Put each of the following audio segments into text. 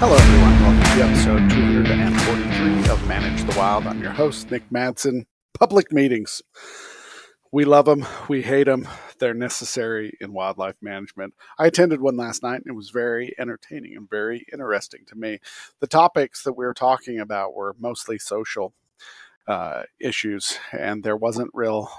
Hello, everyone. Welcome to episode 243 of Manage the Wild. I'm your host, Nick Madsen. Public meetings. We love them. We hate them. They're necessary in wildlife management. I attended one last night and it was very entertaining and very interesting to me. The topics that we were talking about were mostly social uh, issues, and there wasn't real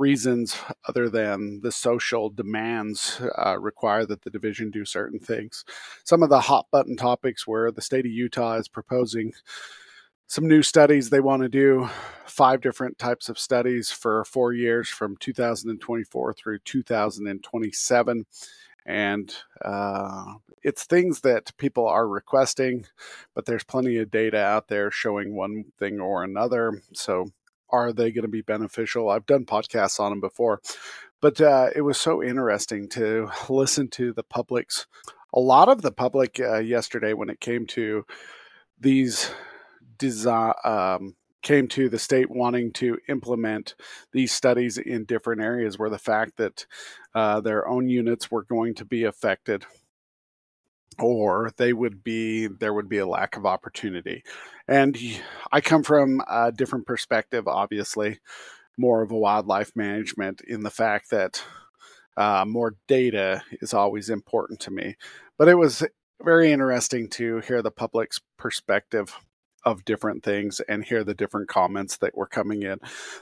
reasons other than the social demands uh, require that the division do certain things. Some of the hot button topics were the state of Utah is proposing some new studies they want to do five different types of studies for four years from 2024 through 2027 and uh, it's things that people are requesting but there's plenty of data out there showing one thing or another so are they going to be beneficial? I've done podcasts on them before, but uh, it was so interesting to listen to the public's. A lot of the public uh, yesterday, when it came to these design, um, came to the state wanting to implement these studies in different areas, where the fact that uh, their own units were going to be affected or they would be there would be a lack of opportunity. And i come from a different perspective obviously more of a wildlife management in the fact that uh, more data is always important to me. But it was very interesting to hear the public's perspective of different things and hear the different comments that were coming in.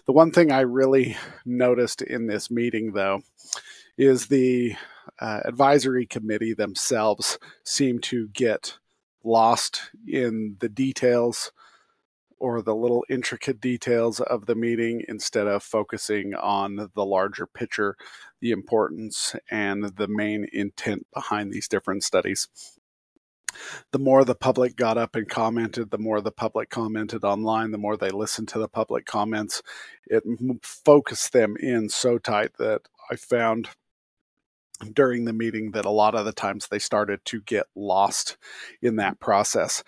The one thing i really noticed in this meeting though is the uh, advisory committee themselves seem to get lost in the details or the little intricate details of the meeting instead of focusing on the larger picture, the importance, and the main intent behind these different studies. The more the public got up and commented, the more the public commented online, the more they listened to the public comments. It focused them in so tight that I found during the meeting that a lot of the times they started to get lost in that mm-hmm. process.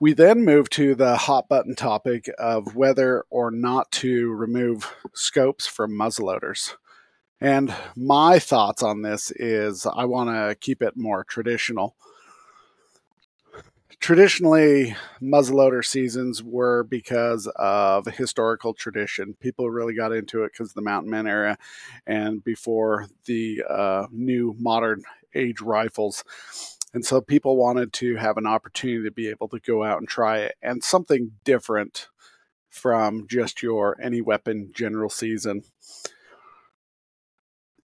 We then moved to the hot button topic of whether or not to remove scopes from muzzleloaders. And my thoughts on this is I want to keep it more traditional traditionally muzzleloader seasons were because of historical tradition. People really got into it because of the mountain men era and before the uh, new modern age rifles. And so people wanted to have an opportunity to be able to go out and try it and something different from just your any weapon general season.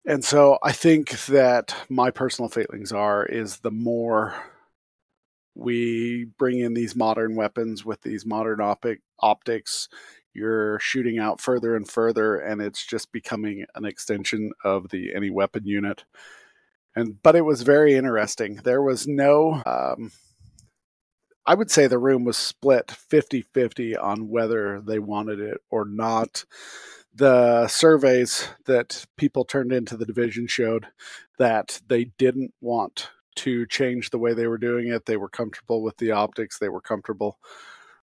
And so i think that my personal feelings are is the more we bring in these modern weapons with these modern optic, optics. You're shooting out further and further and it's just becoming an extension of the any weapon unit. And but it was very interesting. There was no um, i would say the room was split 50-50 on whether they wanted it or not. The surveys that people turned into the division showed that they didn't want to change the way they were doing it. They were comfortable with the optics. They were comfortable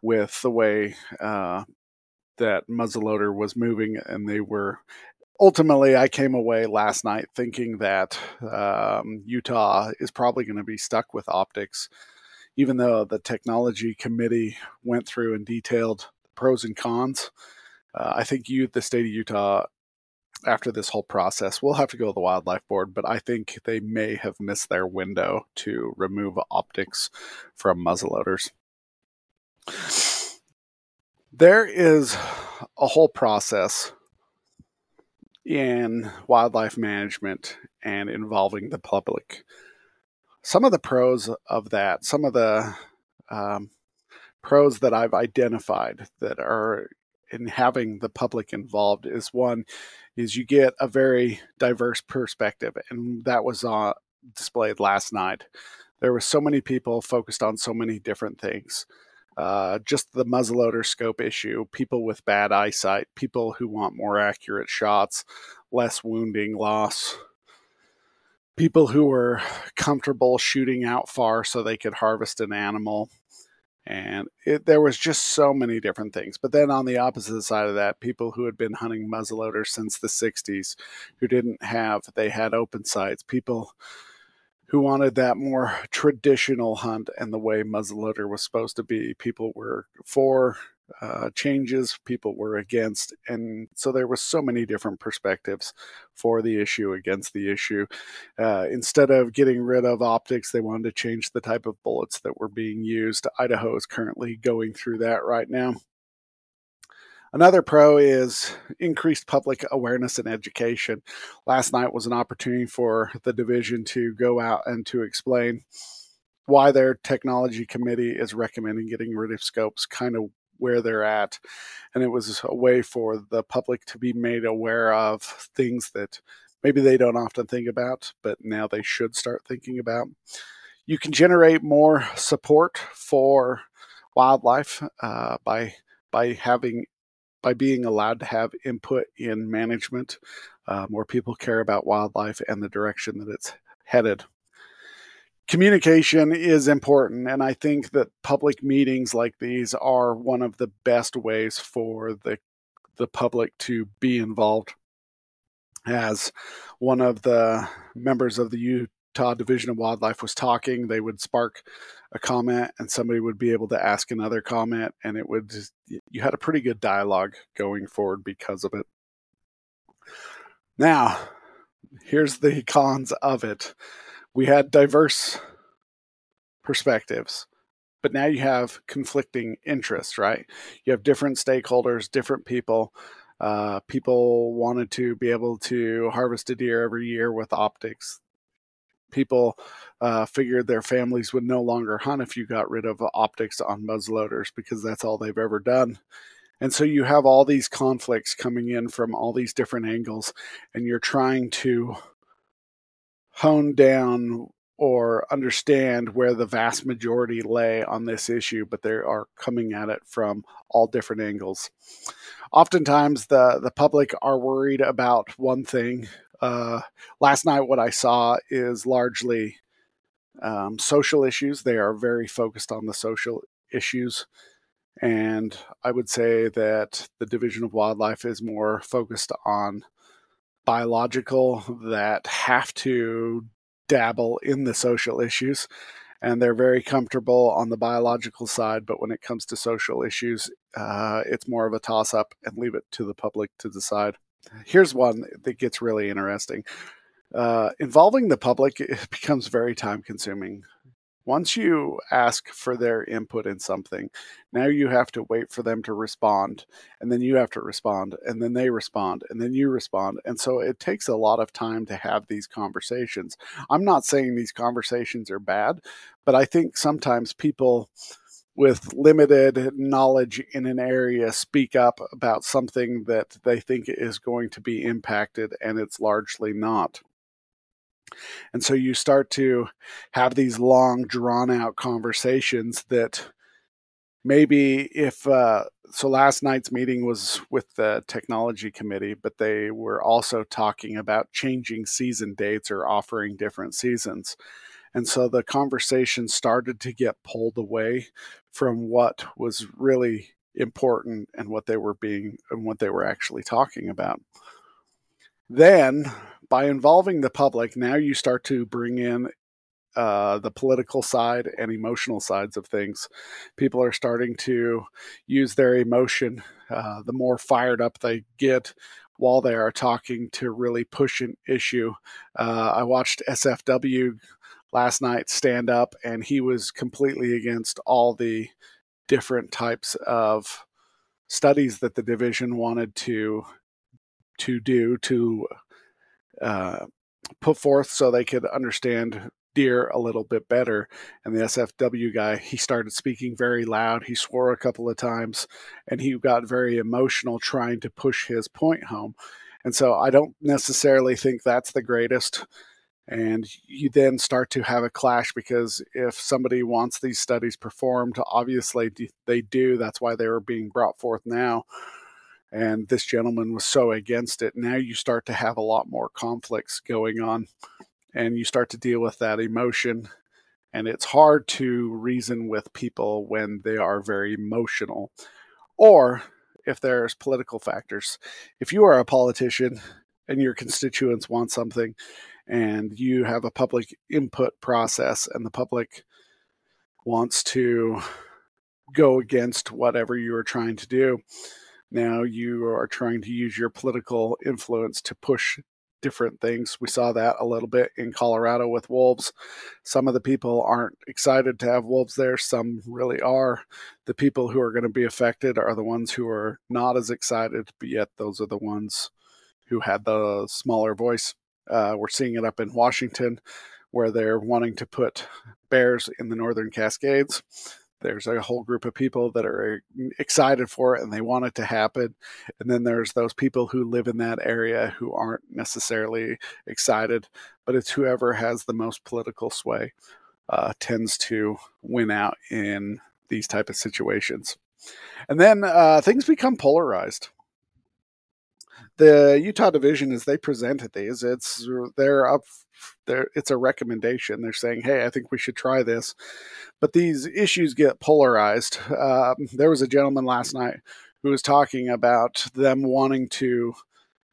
with the way uh, that muzzleloader was moving, and they were. Ultimately, I came away last night thinking that um, Utah is probably going to be stuck with optics, even though the technology committee went through and detailed the pros and cons. Uh, I think you, the state of Utah, after this whole process. We'll have to go to the wildlife board, but I think they may have missed their window to remove optics from muzzleloaders. There is a whole process in wildlife management and involving the public. Some of the pros of that, some of the um, pros that I've identified that are in having the public involved is one is you get a very diverse perspective, and that was uh, displayed last night. There were so many people focused on so many different things. Uh, just the muzzleloader scope issue, people with bad eyesight, people who want more accurate shots, less wounding loss, people who were comfortable shooting out far so they could harvest an animal, and it, there was just so many different things. But then on the opposite side of that, people who had been hunting muzzleloaders since the 60s, who didn't have, they had open sights, people who wanted that more traditional hunt and the way muzzleloader was supposed to be. People were for uh, changes, people were against, and so there was so many different perspectives for the issue against the issue. Uh, instead of getting rid of optics, they wanted to change the type of bullets that were being used. Idaho is currently going through that right now. Another pro is increased public awareness and education. Last night was an opportunity for the division to go out and to explain why their technology committee is recommending getting rid of scopes, kind of where they're at. And it was a way for the public to be made aware of things that maybe they don't often think about, but now they should start thinking about. You can generate more support for wildlife uh, by by having by being allowed to have input in management, uh, more people care about wildlife and the direction that it's headed. Communication is important, and I think that public meetings like these are one of the best ways for the the public to be involved. As one of the members of the Utah Division of Wildlife was talking, they would spark a comment and somebody would be able to ask another comment and it would you had a pretty good dialogue going forward because of it. Now, here's the cons of it. We had diverse perspectives, but now you have conflicting interests, right? You have different stakeholders, different people. Uh, people wanted to be able to harvest a deer every year with optics people uh, figured their families would no longer hunt if you got rid of optics on muzzleloaders because that's all they've ever done. And so you have all these conflicts coming in from all these different angles, and you're trying to hone down or understand where the vast majority lay on this issue, but they are coming at it from all different angles. Oftentimes, the, the public are worried about one thing uh, last night, what I saw is largely um, social issues. They are very focused on the social issues. And I would say that the Division of Wildlife is more focused on biological that have to dabble in the social issues. And they're very comfortable on the biological side. But when it comes to social issues, uh, it's more of a toss up and leave it to the public to decide. Here's one that gets really interesting. Uh, involving the public it becomes very time consuming. Once you ask for their input in something, now you have to wait for them to respond, and then you have to respond, and then they respond, and then you respond. And so it takes a lot of time to have these conversations. I'm not saying these conversations are bad, but I think sometimes people with limited knowledge in an area speak up about something that they think is going to be impacted and it's largely not. And so you start to have these long, drawn out conversations that maybe if, uh, so last night's meeting was with the technology committee, but they were also talking about changing season dates or offering different seasons. And so the conversation started to get pulled away from what was really important and what they were being and what they were actually talking about. Then, by involving the public, now you start to bring in uh, the political side and emotional sides of things. People are starting to use their emotion. Uh, the more fired up they get while they are talking to really push an issue. Uh, I watched SFW last night stand up and he was completely against all the different types of studies that the division wanted to to do to uh, put forth so they could understand deer a little bit better. And the SFW guy, he started speaking very loud. He swore a couple of times and he got very emotional trying to push his point home. And so I don't necessarily think that's the greatest and you then start to have a clash because if somebody wants these studies performed obviously they do that's why they were being brought forth now and this gentleman was so against it now you start to have a lot more conflicts going on and you start to deal with that emotion and it's hard to reason with people when they are very emotional or if there's political factors. If you are a politician and your constituents want something and you have a public input process and the public wants to go against whatever you are trying to do now you are trying to use your political influence to push different things. We saw that a little bit in Colorado with wolves. Some of the people aren't excited to have wolves there, some really are. The people who are going to be affected are the ones who are not as excited, but yet those are the ones who had the smaller voice. Uh, we're seeing it up in Washington where they're wanting to put bears in the northern Cascades there's a whole group of people that are excited for it and they want it to happen. And then there's those people who live in that area who aren't necessarily excited but it's whoever has the most political sway uh, tends to win out in these type of situations. And then uh, things become polarized the Utah division as they presented these, it's they're up there it's a recommendation. They're saying, "Hey, I think we should try this," but these issues get polarized. Uh, there was a gentleman last night who was talking about them wanting to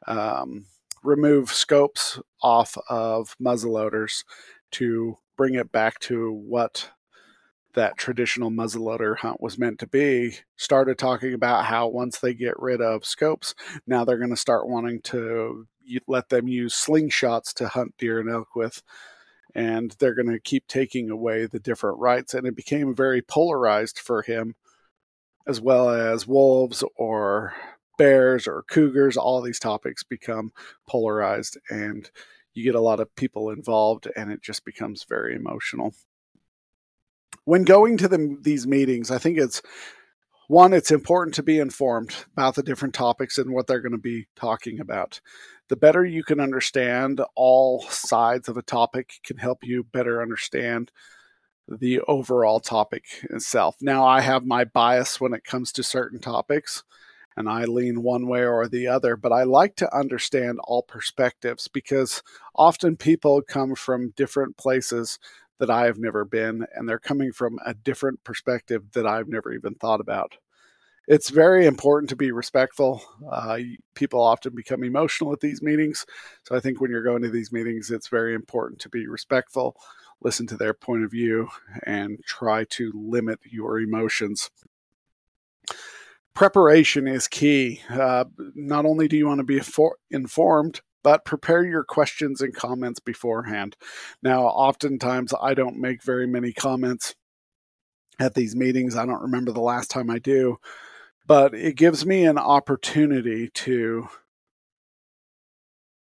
um, remove scopes off of muzzleloaders to bring it back to what that traditional muzzleloader hunt was meant to be started talking about how once they get rid of scopes now they're going to start wanting to let them use slingshots to hunt deer and elk with and they're going to keep taking away the different rights and it became very polarized for him as well as wolves or bears or cougars all these topics become polarized and you get a lot of people involved and it just becomes very emotional when going to the, these meetings, I think it's one, it's important to be informed about the different topics and what they're going to be talking about. The better you can understand all sides of a topic can help you better understand the overall topic itself. Now, I have my bias when it comes to certain topics, and I lean one way or the other, but I like to understand all perspectives because often people come from different places that I have never been, and they're coming from a different perspective that I've never even thought about. It's very important to be respectful. Uh, people often become emotional at these meetings. So I think when you're going to these meetings, it's very important to be respectful, listen to their point of view, and try to limit your emotions preparation is key. Uh, not only do you want to be informed, but prepare your questions and comments beforehand. Now, oftentimes I don't make very many comments at these meetings. I don't remember the last time I do, but it gives me an opportunity to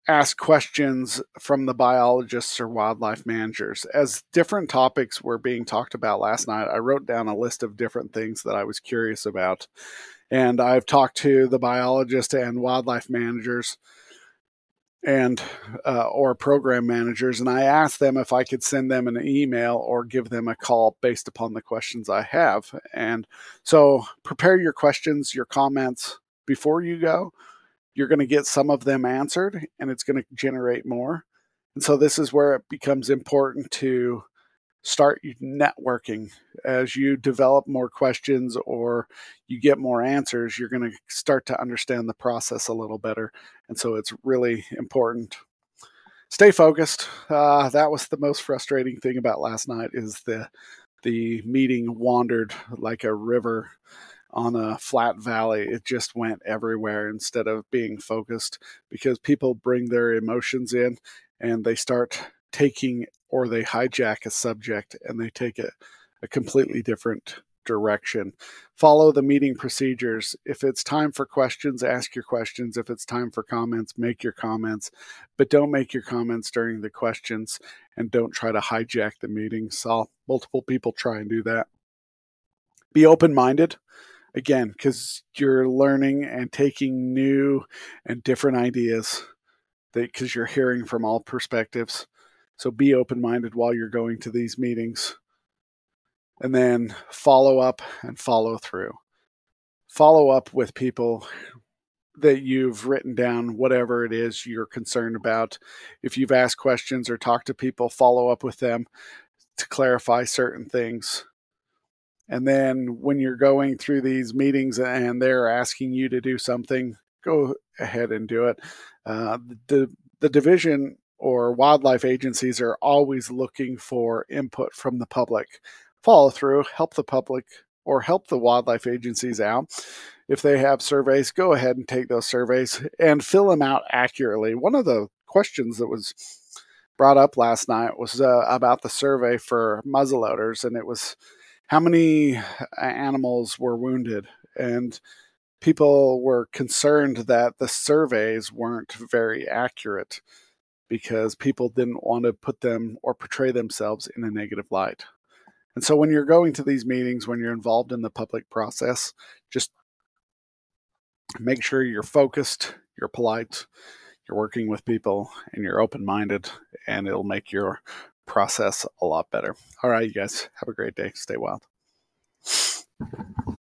ask questions from the biologists or wildlife managers. As different topics were being talked about last night, I wrote down a list of different things that I was curious about. And I've talked to the biologists and wildlife managers and uh, or program managers and i asked them if i could send them an email or give them a call based upon the questions i have. And so prepare your questions your comments before you go. You're going to get some of them answered and it's going to generate more. And so this is where it becomes important to start networking. As you develop more questions or you get more answers you're going to start to understand the process a little better. And so it's really important. Stay focused. Uh, that was the most frustrating thing about last night is the the meeting wandered like a river on a flat valley. It just went everywhere instead of being focused because people bring their emotions in and they start taking or they hijack a subject and they take it a completely different direction. Follow the meeting procedures. If it's time for questions, ask your questions. If it's time for comments, make your comments. But don't make your comments during the questions and don't try to hijack the meeting. Saw multiple people try and do that. Be open minded. Again, because you're learning and taking new and different ideas because you're hearing from all perspectives. So be open minded while you're going to these meetings. And then follow up and follow through. Follow up with people that you've written down, whatever it is you're concerned about. If you've asked questions or talked to people, follow up with them to clarify certain things. And then when you're going through these meetings and they're asking you to do something, go ahead and do it. Uh, the, the division or wildlife agencies are always looking for input from the public. Follow through, help the public or help the wildlife agencies out. If they have surveys, go ahead and take those surveys and fill them out accurately. One of the questions that was brought up last night was uh, about the survey for muzzleloaders, and it was how many animals were wounded. And people were concerned that the surveys weren't very accurate because people didn't want to put them or portray themselves in a negative light. And so when you're going to these meetings, when you're involved in the public process, just make sure you're focused, you're polite, you're working with people, and you're open minded, and it'll make your process a lot better. All right, you guys, have a great day. Stay wild.